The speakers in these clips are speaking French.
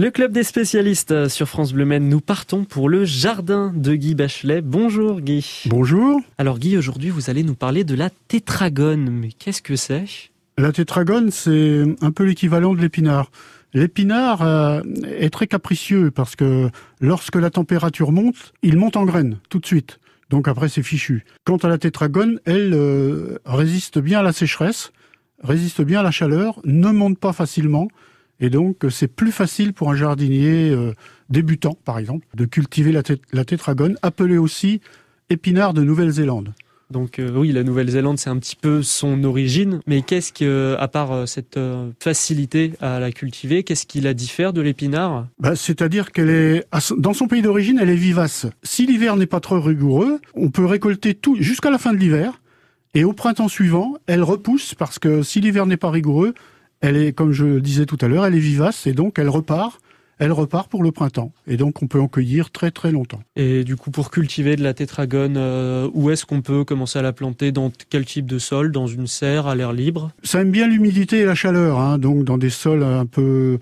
Le club des spécialistes sur France Bleu Maine, nous partons pour le jardin de Guy Bachelet. Bonjour Guy. Bonjour. Alors Guy, aujourd'hui vous allez nous parler de la tétragone. Mais qu'est-ce que c'est? La tétragone, c'est un peu l'équivalent de l'épinard. L'épinard euh, est très capricieux parce que lorsque la température monte, il monte en graines tout de suite. Donc après c'est fichu. Quant à la tétragone, elle euh, résiste bien à la sécheresse, résiste bien à la chaleur, ne monte pas facilement et donc, c'est plus facile pour un jardinier euh, débutant, par exemple, de cultiver la, la tétragone, appelée aussi épinard de Nouvelle-Zélande. Donc euh, oui, la Nouvelle-Zélande, c'est un petit peu son origine. Mais qu'est-ce que, à part euh, cette facilité à la cultiver, qu'est-ce qui la diffère de l'épinard? Bah, C'est-à-dire qu'elle est, dans son pays d'origine, elle est vivace. Si l'hiver n'est pas trop rigoureux, on peut récolter tout jusqu'à la fin de l'hiver. Et au printemps suivant, elle repousse parce que si l'hiver n'est pas rigoureux, elle est, comme je le disais tout à l'heure, elle est vivace et donc elle repart. Elle repart pour le printemps et donc on peut en cueillir très très longtemps. Et du coup, pour cultiver de la tétragone, euh, où est-ce qu'on peut commencer à la planter? Dans quel type de sol? Dans une serre, à l'air libre? Ça aime bien l'humidité et la chaleur, hein, donc dans des sols un peu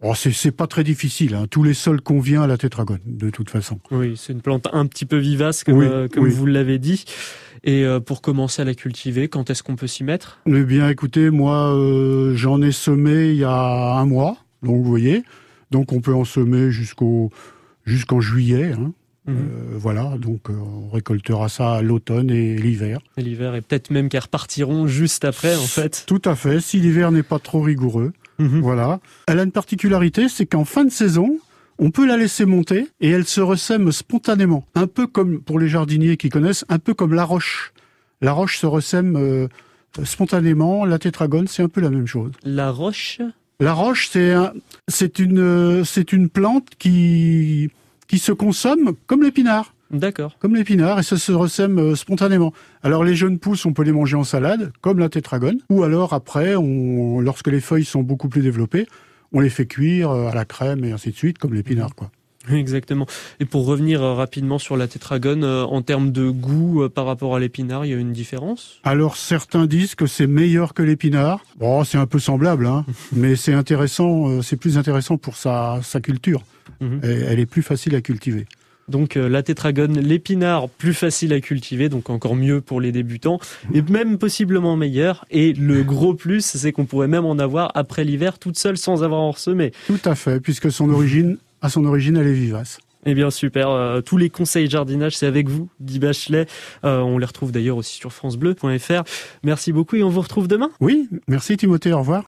Oh, c'est pas très difficile. Hein. Tous les sols conviennent à la tétragone, de toute façon. Oui, c'est une plante un petit peu vivace, comme, euh, vous l'avez dit. Et euh, pour commencer à la cultiver, quand est-ce qu'on peut s'y mettre? Eh bien, écoutez, moi, euh, j'en ai semé il y a un mois, donc vous voyez. Donc, on peut en semer jusqu'au jusqu'en juillet. Hein. Mhm. voilà, donc on récoltera ça à l'automne et l'hiver. Et l'hiver, et peut-être même qu'elles repartiront juste après, en fait. Tout à fait, si l'hiver n'est pas trop rigoureux. Mhm. Voilà. Elle a une particularité, c'est qu'en fin de saison, on peut la laisser monter et elle se ressème spontanément. Un peu comme, pour les jardiniers qui connaissent, un peu comme la roche. La roche se ressème euh, spontanément. La tétragone, c'est un peu la même chose. La roche? La roche, c'est c'est une, c'est une plante qui, qui se consomme comme l'épinard. D'accord. Comme l'épinard, et ça se ressème euh, spontanément. Alors les jeunes pousses, on peut les manger en salade, comme la tétragone, ou alors après, on, lorsque les feuilles sont beaucoup plus développées, on les fait cuire euh, à la crème et ainsi de suite, comme l'épinard, quoi. Exactement. Et pour revenir euh, rapidement sur la tétragone, en termes de goût par rapport à l'épinard, il y a une différence? Alors certains disent que c'est meilleur que l'épinard. Bon, c'est un peu semblable, hein, mais c'est intéressant, c'est plus intéressant pour sa, sa culture. Mhm. elle est plus facile à cultiver. Donc euh, la tétragone, l'épinard, plus facile à cultiver, donc encore mieux pour les débutants, et même possiblement meilleur. Et le gros plus, c'est qu'on pourrait même en avoir après l'hiver toute seule sans avoir en ressemé. Tout à fait, puisque son origine, à son origine, elle est vivace. Eh bien super, euh, tous les conseils jardinage c'est avec vous, Guy Bachelet. Euh, on les retrouve d'ailleurs aussi sur francebleu.fr. Merci beaucoup et on vous retrouve demain. Oui, merci Timothée, au revoir.